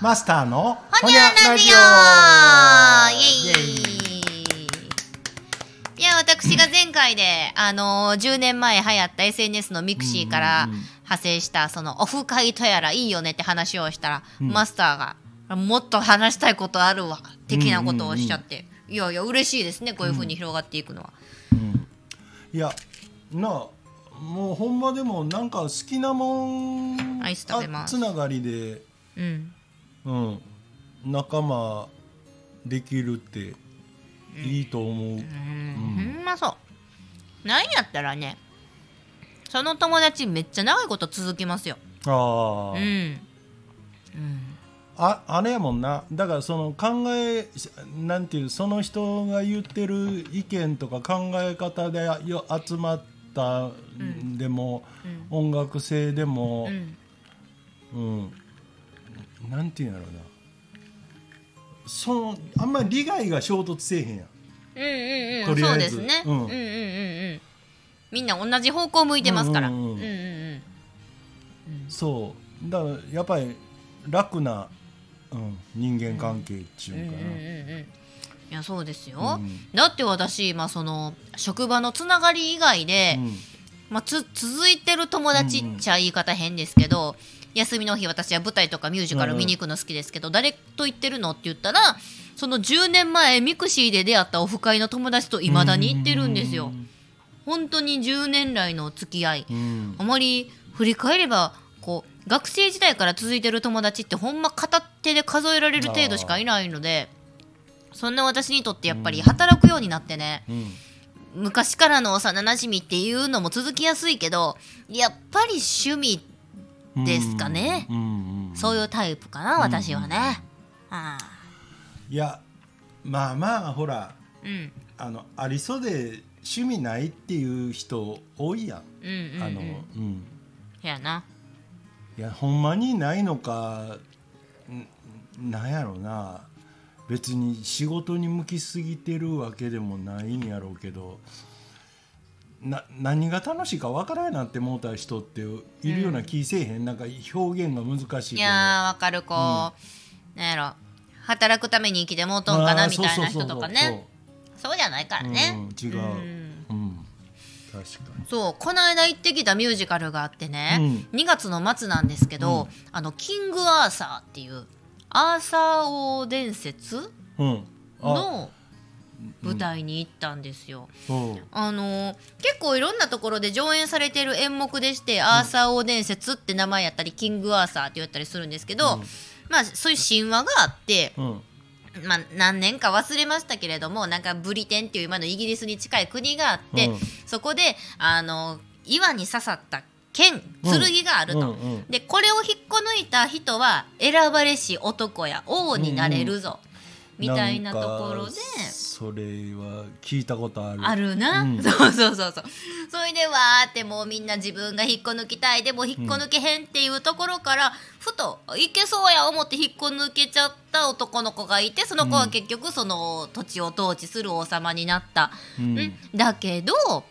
マスターのほにゃラジオイエイ。いや、私が前回で、あのー、10年前流行った SNS の mixi から派生した、その、オフ会とやらいいよねって話をしたら、マスターが、もっと話したいことあるわ、的なことをおっしゃって、いやいや、嬉しいですね、こういうふうに広がっていくのは。いやなあもうほんまでもなんか好きなもんあつながりでうん。うん仲間できるっていいと思う、うん、ほんまそう。なんやったらね、その友達めっちゃ長いこと続きますよ。ああ、うん。うん。ああれやもんなだからその考えなんていうその人が言ってる意見とか考え方でよ集まったんでも、音楽性でもう、ん。うんなんていうんやろうなそのあんまり利害が衝突せえへんやんうんうんうん。とりあえずそうですね。ううんんうんうんうん。みんな同じ方向向いてますから。ううんんうんんううんうん。そうだからやっぱり楽な、うん、人間関係っていうかな、うんうんうんうん。いやそうですよ。うんだって私今その職場のつながり以外で、うんまあ、つ続いてる友達っちゃ言い方変ですけど、休みの日私は舞台とかミュージカル見に行くの好きですけど、誰と行ってるのって言ったらその10年前 mixi で出会ったオフ会の友達といまだに行ってるんですよ。本当に10年来の付き合い、うん。あまり振り返ればこう学生時代から続いてる友達ってほんま片手で数えられる程度しかいないのでそんな私にとってやっぱり働くようになってね、うん。昔からの幼なじみっていうのも続きやすいけどやっぱり趣味ですかね。うんうんうんそういうタイプかな私はね。ああ。いやまあまあほらうん。あのありそうで趣味ないっていう人多いやん、うんうんうん。あのうん。やな。いやほんまにないのかんなんやろうな。別に仕事に向きすぎてるわけでもないんやろうけどな何が楽しいか分からんなって思った人っているような気せえへん、なんか表現が難しいいやーわかるこう、なんやろ。働くために生きてもうとんかなみたいなそうそうそう人とかねそうじゃないからね。うん違う、ううん。ん確かに。そうこの間行ってきたミュージカルがあってね、う2月の末なんですけど、あのキングアーサーっていうアーサー王伝説うん。あの舞台に行ったんですよ。うん。あのー結構いろんなところで上演されてる演目でして、アーサー王伝説って名前やったりキングアーサーって言ったりするんですけど、まあそういう神話があって、うん。まあ、何年か忘れましたけれどもなんかブリテンっていう今のイギリスに近い国があって、うん。そこであの岩に刺さった剣剣があると、うんうんでこれを引っこ抜いた人は選ばれし男や王になれるぞ、みたいなところで。それは聞いたことある。あるな、うん。そうそうそうそう。それでわーってもうみんな自分が引っこ抜きたい。でも引っこ抜けへんっていうところから、ふといけそうや思って引っこ抜けちゃった男の子がいてその子は結局その土地を統治する王様になった、うん。うん。だけど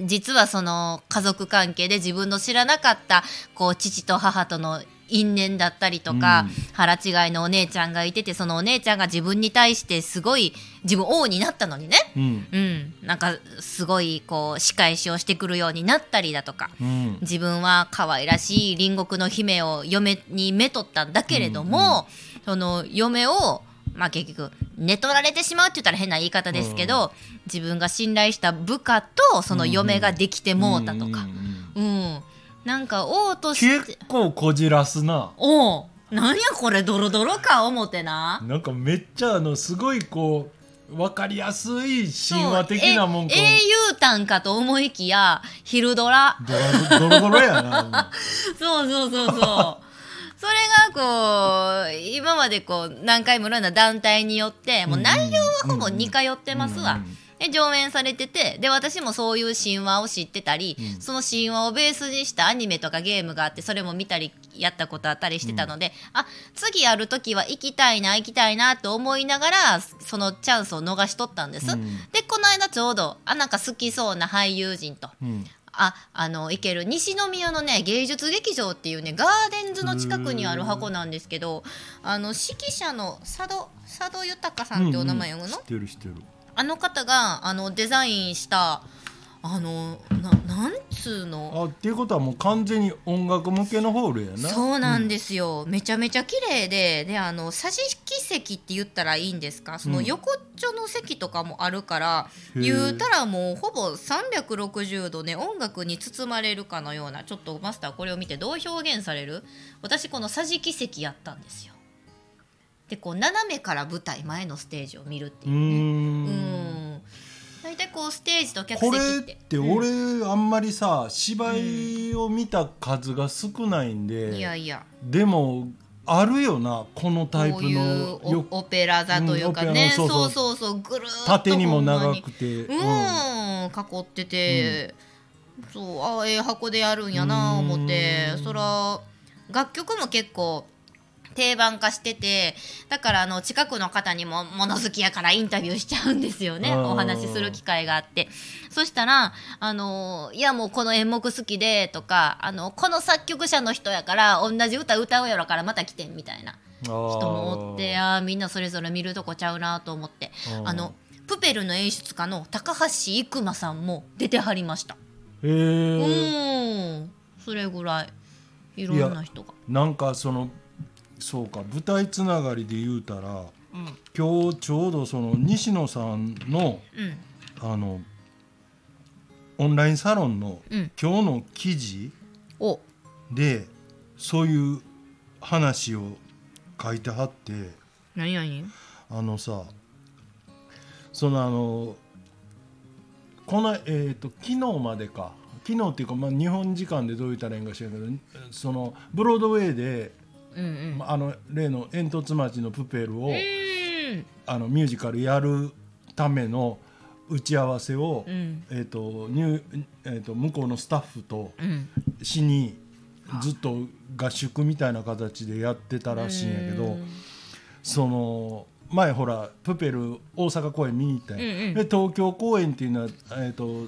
実はその家族関係で自分の知らなかったこう父と母との因縁だったりとか、うん。腹違いのお姉ちゃんがいててそのお姉ちゃんが自分に対してすごい自分王になったのにね、うん。うん、なんかすごいこう仕返しをしてくるようになったりだとかうん。自分は可愛らしい隣国の姫を嫁にめとったんだけれども、その嫁をまあ結局寝取られてしまうって言ったら変な言い方ですけど、自分が信頼した部下とその嫁ができてもうたとか、うんうん。うんなんか王として結構こじらすなおうなんやこれドロドロか思ってな。なんかめっちゃあのすごいこう分かりやすい神話的なもんか英雄譚かと思いきや昼ドラドラドロドロやな そうそうそうそう。それがこう今までこう何回もいろんな団体によってもう内容はほぼ似通ってますわ。で上演されててで私もそういう神話を知ってたり、うん。その神話をベースにしたアニメとかゲームがあってそれも見たりやったことあったりしてたので、あ次やる時は行きたいな行きたいなと思いながらそのチャンスを逃しとったんです。うん。でこの間ちょうどあなんか好きそうな俳優陣とうん。ああの行ける西宮のね芸術劇場っていうねガーデンズの近くにある箱なんですけどあの指揮者の佐渡佐渡豊さんってお名前読むの、知ってる知ってるあの方があのデザインしたあのななんつうの？あっていうことはもう完全に音楽向けのホールやな。そうなんですよ、めちゃめちゃ綺麗でであの桟敷席って言ったらいいんですか？そのうん。横っちょの席とかもあるから、へー。言うたらもうほぼ360度ね音楽に包まれるかのようなちょっとマスターこれを見てどう表現される？私この桟敷席やったんですよでこう斜めから舞台前のステージを見るってうーいうねん。うん。大体こうステージと客これ席っってて俺、あんまりさ芝居を見た数が少ないんで、いやいや。でもあるよなこのタイプこういうのオペラ座というかね、うんそうのそうそうぐるーっと縦にも長くて、うん、囲ってて、そう。あええ箱でやるんやな思って。うん。そら楽曲も結構定番化しててだからあの近くの方にも物好きやからインタビューしちゃうんですよね。うん。お話しする機会があって。そしたらあのいやもうこの演目好きでとかあのこの作曲者の人やから同じ歌歌うやろからまた来てんみたいな人人もおってあー。みんなそれぞれ見るとこちゃうなと思って。うん。あのプペルの演出家の高橋生馬さんも出てはりました。へうえん。それぐらい。いろんな人が。なんかそのそうか。舞台つながりで言うたらうん。今日ちょうどその西野さんのうん。あのオンラインサロンのうん。今日の記事お。でそういう話を書いてはって何何？あのさそのあのこのえっ、と昨日までか。昨日っていうか、まあ、日本時間でどう言ったらいいんか知らんけどそのブロードウェイで、うんうん。まああの例の煙突町のプペルを、うん。あのミュージカルやるための打ち合わせを、うん。えーとニューえー、と向こうのスタッフとうん。しにずっと合宿みたいな形でやってたらしいんやけど、うん。その前ほらプペル大阪公演見に行ったん。や、うんうん。で東京公演っていうのは、えー、と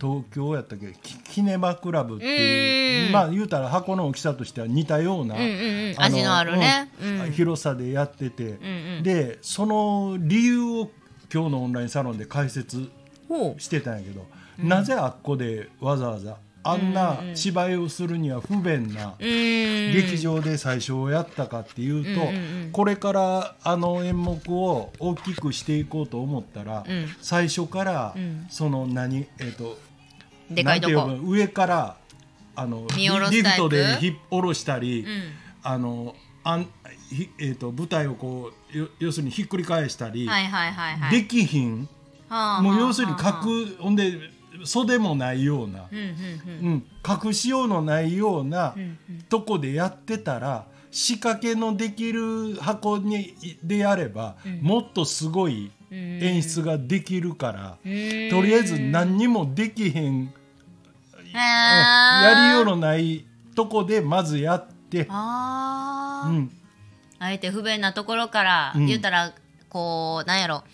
東京やったっけ？きキネマクラブっていう、うん。まあ言うたら箱の大きさとしては似たような、うんうん味のあるね。うん。うん。広さでやってて、んうん。でその理由を今日のオンラインサロンで解説ほしてたんやけど、なぜあっこでわざわざあんな芝居をするには不便なううん。劇場で最初をやったかっていうと、うんうんうん。これからあの演目を大きくしていこうと思ったら、うん。最初からうん。その何えっ、とでかいとこ。上からあのリフトで引っ下ろしたり、うん。あのあんひえー、と舞台をこうよ要するにひっくり返したり、はいはいはいはい。できひん、はあもう要するに隠ほんで袖もないような、うんうんうん、隠しようのないようなとこでやってたら仕掛けのできる箱にでやれば、もっとすごい演出ができるから、うんとりあえず何にもできへん、りようのないとこでまずやって、あー。うん、あえて不便なところから、うん。言ったらこうなんやろ。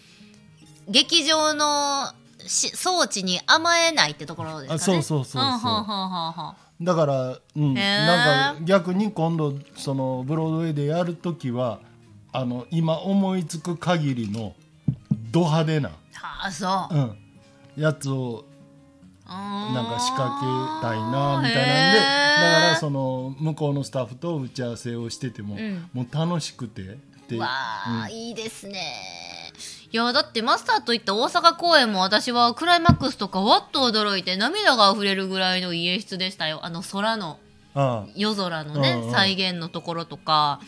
劇場のし装置に甘えないってところですかね。あそうそうそうそう。んはんはんはんはんはん。だから、うん。なんか逆に今度そのブロードウェイでやる時はあの今思いつく限りのド派手な、はあそう。うん、やつをななんか仕掛けたいなみたいなんでだからその向こうのスタッフと打ち合わせをしてても、ん。もう楽しくてってわあ、いいですね。いやだってマスターと行った大阪公演も私はクライマックスとかわっと驚いて涙が溢れるぐらいのいい演出でしたよ。あの空のあ夜空のね、うんうん。再現のところとか、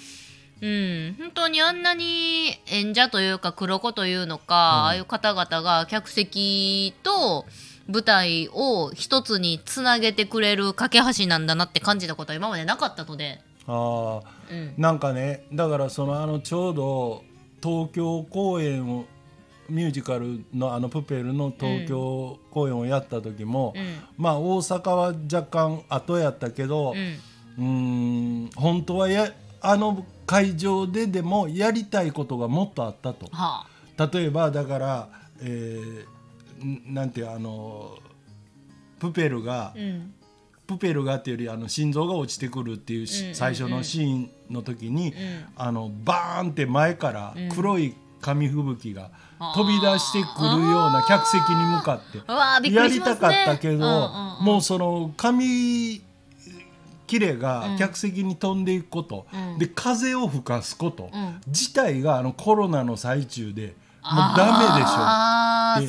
うん、本当にあんなに演者というか黒子というのか、ああいう方々が客席と舞台を一つにつなげてくれる架け橋なんだなって感じたことは今までなかったので、ああうん、なんかねだからそのあのちょうど東京公演をミュージカルのあのプペルの東京公演をやった時も、うん。まあ大阪は若干後やったけど、うん。うーん本当はやあの会場ででもやりたいことがもっとあったと。はあ。例えばだから、えーんなんてあのプペルが、うん。プペルがっていうよりあの心臓が落ちてくるっていう最初のシーンの時に、ん。あのバーンって前から黒い紙吹雪が飛び出してくるような客席に向かってやりたかったけど、もうその紙切れが客席に飛んでいくこと、うん。で風を吹かすこと、うん。自体があのコロナの最中でもうダメでしょ。そう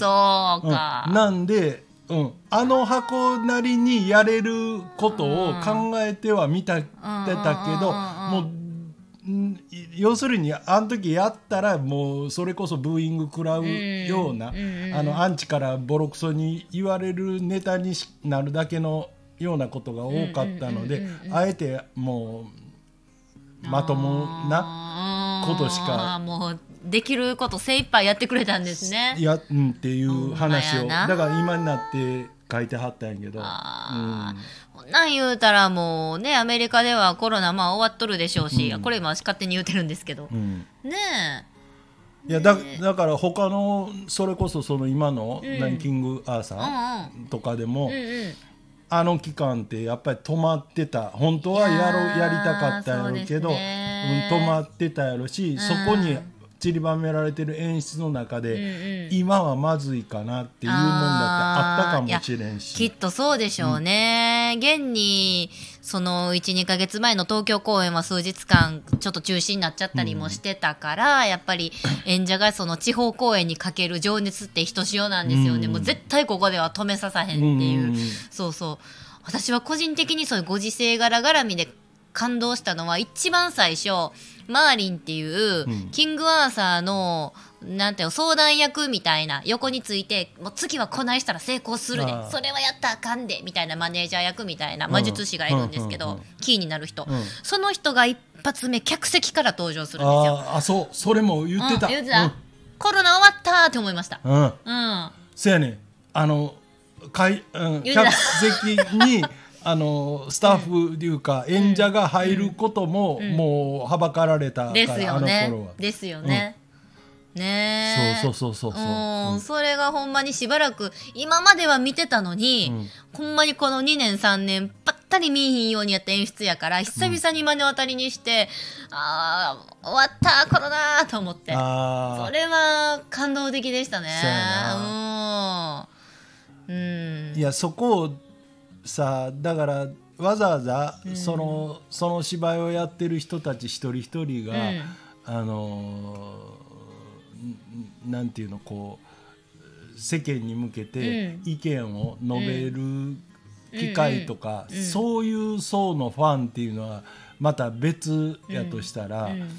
か、うん。なんで、うん、あの箱なりにやれることを考えてはみたてたけどもうん要するにあの時やったらもうそれこそブーイング食らうような、うんうんあのアンチからボロクソに言われるネタにしなるだけのようなことが多かったのでうんうんうんうんあえてもうまともなことしかうできること精一杯やってくれたんですね。や、うん、っていう話を。だから今になって書いてはったんやけど。あこんなん言うたらもうねアメリカではコロナまあ終わっとるでしょうし、うん。これ今勝手に言うてるんですけど、うん。うんねいやだだから他のそれこそその今のうん。ランキングアーサえーとかでも、うんうん。うんあの期間ってやっぱり止まってた。本当はやろいやりたかったやろうけどそうですね。うん、止まってたやろし、ん。そこに散りばめられてる演出の中で、うんうん今はまずいかなっていうもんだってあったかもしれんきっし。とそうでしょうね。現に、その1、2ヶ月前の東京公演は数日間ちょっと中止になっちゃったりもしてたから、やっぱり演者がその地方公演にかける情熱ってひとしおなんですよね。うんもう絶対ここでは止めささへんっていう。うんそうそう。私は個人的にそういうご時世柄絡みで感動したのは一番最初マーリンっていう、うん。キングアーサーのなんていうの相談役みたいな横についてもう次はこないしたら成功するでそれはやったらあかんでみたいなマネージャー役みたいな魔術師がいるんですけど、うんうんうんキーになる人、うん。その人が一発目客席から登場するんですよ。あそうそれも言ってた。うん言ってた。コロナ終わったーって思いました。うん。うん。うんそやねん。あのかい、うん、客席にあのスタッフっていうか、演者が入ることも、もうはばかられたですよあねの頃は。ですよね。ねえ。そうそうそうそうそう。うん。うん。それがほんまにしばらく今までは見てたのに、ほんまにこの2年3年ぱったり見えひんようにやった演出やから久々に目の当たりにして、ああ終わったコロナと思って。あそれは感動的でしたね。うん。うん。いやそこをさだからわざわざその,、その芝居をやってる人たち一人一人が、うん。あのなんていうのこう世間に向けてうん。意見を述べる機会とか、そういう層のファンっていうのはまた別やとしたら、うん。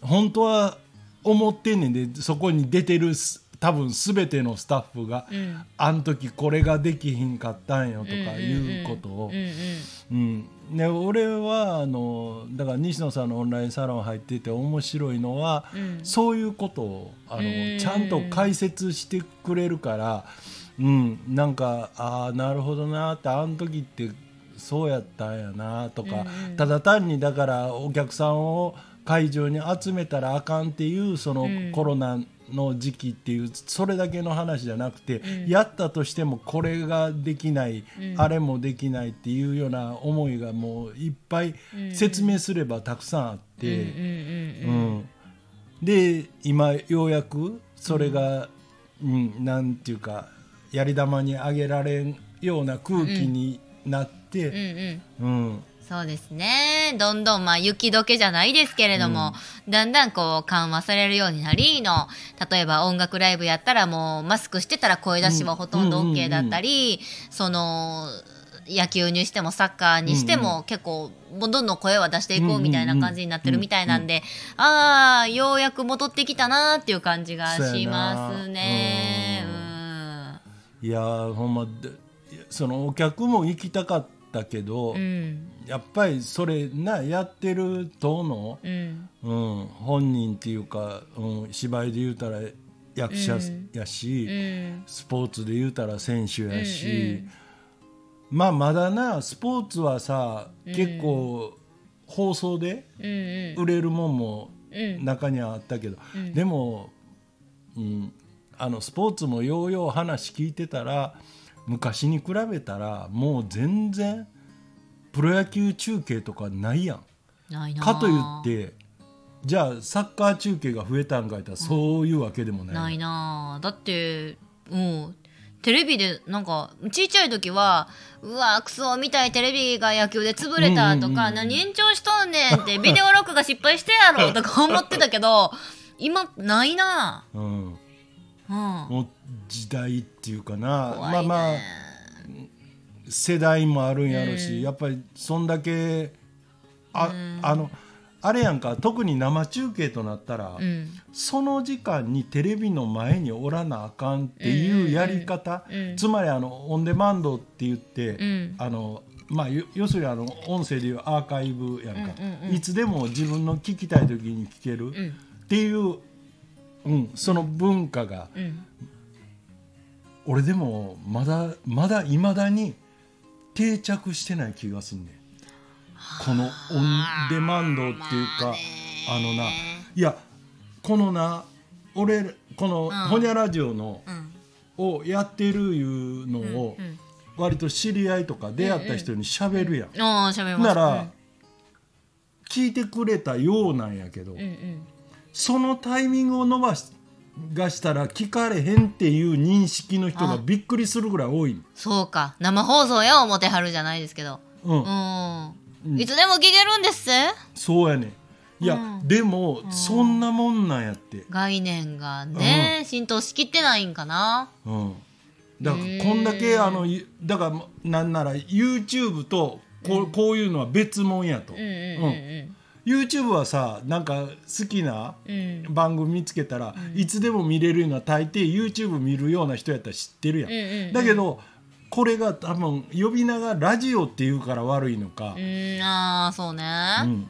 本当は思ってんねんでそこに出てるす多分全てのスタッフが、うん。あん時これができひんかったんよとかいうことを。うんうん。うん。ね、俺はあのだから西野さんのオンラインサロン入ってて面白いのは、うん。そういうことをあのうん。ちゃんと解説してくれるから、うん、なんかああなるほどなってあの時ってそうやったんやなとか、うんうん。ただ単にだからお客さんを会場に集めたらあかんっていうそのうん。コロナの時期っていうそれだけの話じゃなくて、うん。やったとしてもこれができない、うん。あれもできないっていうような思いがもういっぱいうん。説明すればたくさんあって、うんうんうんうん。で今ようやくそれが、うん。なんていうかやり玉にあげられんような空気になって、うんうん。うん。そうですね。どんどん、まあ、雪解けじゃないですけれども、だんだんこう、緩和されるようになりの、例えば音楽ライブやったらもう、マスクしてたら声出しはほとんどうん OK だったり、その、野球にしてもサッカーにしても結構もうどんどん声は出していこうみたいな感じになってるみたいなんで、ああようやく戻ってきたなーっていう感じがしますね。いやーほんまでそのお客も行きたかったけど、うん。うんやっぱりそれなやってる党の、うん。うん、本人っていうか、うん、芝居で言うたら役者やし、うん。スポーツで言うたら選手やし、うんうん。まあまだなスポーツはさ、うん。結構放送でうん。売れるもんもうん。中にはあったけど、うん。でも、うん、あのスポーツもようよう話聞いてたら昔に比べたらもう全然プロ野球中継とかないやん。ないなかといってじゃあサッカー中継が増えたんかいったらそういうわけでもない,、ないなだってうんテレビでなんかちっちゃい時はうわクソみたいテレビが野球で潰れたとか、何延長しとんねんってビデオ録画失敗してやろとか思ってたけど今ないな うん、うん。もう時代っていうかな。まあまあ世代もあるんやろし、うん。やっぱりそんだけあ,、うん。あのあれやんか特に生中継となったら、うん。その時間にテレビの前におらなあかんっていうやり方、うん。つまりあのオンデマンドって言って、うん。あのまあ、よ要するにあの音声でいうアーカイブやんか、うんうんうん。いつでも自分の聞きたい時に聞けるっうん。ていう、うん、その文化がうん俺でもまだまだいまだに定着してない気がすんねん。このオンデマンドっていうかあのないやこのな俺このん。ほにゃラジオのうん。をやってるいうのをうん割と知り合いとか出会った人に喋るやん。なら聞いてくれたようなんやけどそのタイミングを伸ばしがしたら聞かれへんっていう認識の人がびっくりするぐらい多い。のそうか。生放送や思てはるじゃないですけど。うん。うん。いつでも聞けるんです。そうやね。んいや、うん。でも、そんなもんなんやって、概念がね、浸透しきってないんかな。うん、だからこんだけあのいだからなんなら YouTube とこう,、こういうのは別物やと、うんうん。うん YouTube はさなんか好きなうん。うん番組見つけたら、いつでも見れるのは大抵 YouTube 見るような人やったら知ってるやん、うんうんうん。だけどこれが多分呼び名がラジオっていうから悪いのか、うんああそうね、うん。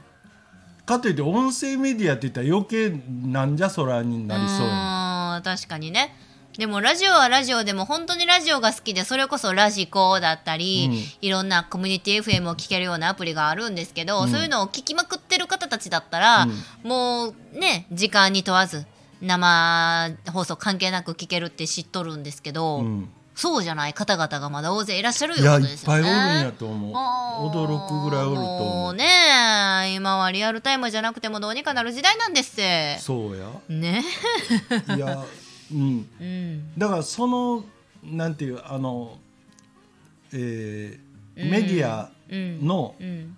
かといって音声メディアって言ったら余計なんじゃそらになりそうやん。うん確かにねでもラジオはラジオでも本当にラジオが好きでそれこそラジコだったり、いろんなコミュニティ FM を聞けるようなアプリがあるんですけど、うん。そういうのを聞きまくってる方たちだったら、もうね時間に問わず生放送関係なく聞けるって知っとるんですけど、うん。そうじゃない方々がまだ大勢いらっしゃるいういやいっ。ぱいおるんやと思う。驚くぐらいおると思う。もうね今はリアルタイムじゃなくてもどうにかなる時代なんですそうや。ね。いや うん。うんだからそのなんていうあの、えーメディアうん。の,、うん。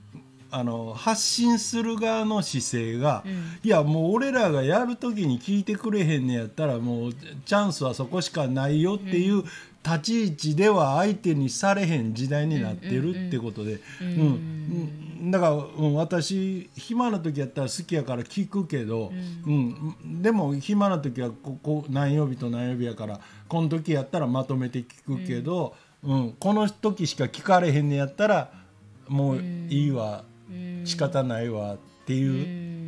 あの発信する側の姿勢が、うん。いやもう俺らがやる時に聞いてくれへんねやったらもうチャンスはそこしかないよっていう立ち位置では相手にされへん時代になってるってことで、うん。うんだから、うん、私暇な時やったら好きやから聞くけど、うん。でも暇な時はここ何曜日と何曜日やからこの時やったらまとめて聞くけど、うん。この時しか聞かれへんねやったらもういいわ、仕方ないわっていう。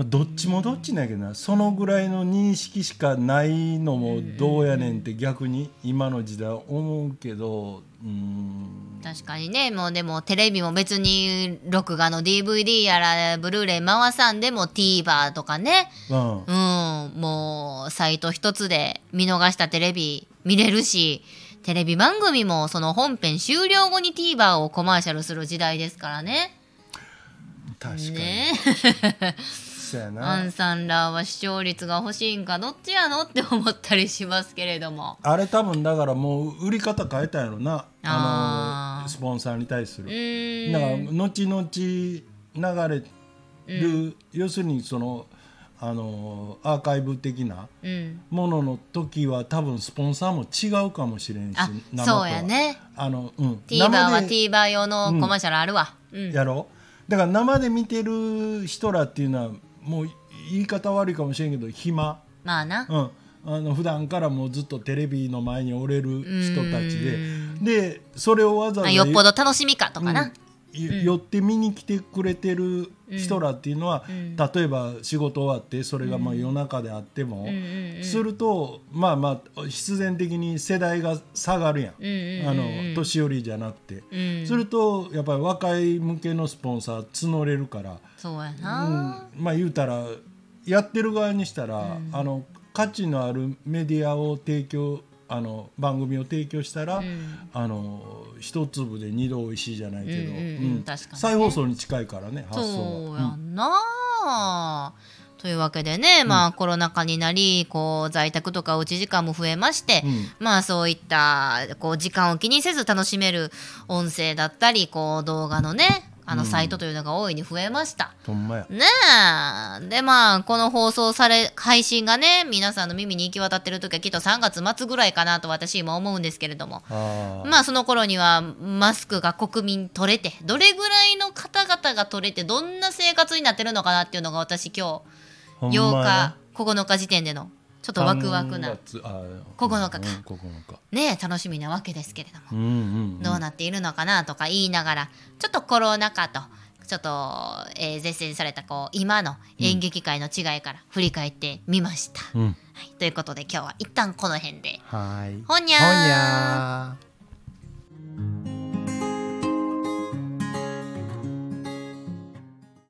うんまあ、どっちもどっちなんやけどな。そのぐらいの認識しかないのもどうやねんって逆に今の時代は思うけど。うん。確かにね。もうでもテレビも別に録画の DVD やらブルーレイ回さんでも TVer とかね。うん。うん。もうサイト一つで見逃したテレビ見れるしテレビ番組もその本編終了後に TVer をコマーシャルする時代ですからね。確かに、ねアな。ンさんらは視聴率が欲しいんかどっちやのって思ったりしますけれども。あれ多分だからもう売り方変えたんやろな。あのスポンサーに対すうるーん。だから後々流れる、要するにそのあのアーカイブ的なうん、ものの時は多分スポンサーも違うかもしれんしそうやね。あのうん。TVer は TVer 用のコマーシャルあるわ。うん。やろ。だから生で見てる人らっていうのはもう言い方悪いかもしれんけど暇、まあな。うん、あの普段からもうずっとテレビの前におれる人たちで。でそれをわざわざあよっぽど楽しみかとかな。寄って見に来てくれてる人らっていうのは、例えば仕事終わってそれがまあ夜中であっても、するとまあまあ必然的に世代が下がるやん、うんうんあの年寄りじゃなくて、うん。するとやっぱり若い向けのスポンサー募れるから、そうやうん。な。まあ言うたらやってる側にしたら、あの価値のあるメディアを提供あの番組を提供したら、うん。あの一粒で二度おいしいじゃないけど、再放送に近いからね発想そうは。やんな、というわけでね、まあコロナ禍になりこう在宅とかおうち時間も増えまして、うん。まあそういったこう時間を気にせず楽しめる音声だったりこう動画のねあのうん。サイトというのが大いに増えました。ほん。ねえ。でまあこの放送され配信がね皆さんの耳に行き渡ってる時はきっと3月末ぐらいかなと私今思うんですけれども。まあその頃にはマスクが国民取れてどれぐらいの方々が取れてどんな生活になってるのかなっていうのが私今日ほんま8や日9日時点でのちょっとワクワクな。3月あ9日か。うん9日。ね楽しみなわけですけれども。うんうんうん。どうなっているのかなとか言いながらちょっとコロナ禍とちょっと、えー、絶世されたこう今の演劇界の違いから振り返ってみました。うん。はい、ということで今日は一旦この辺で。はい。ほにゃー。ほにゃー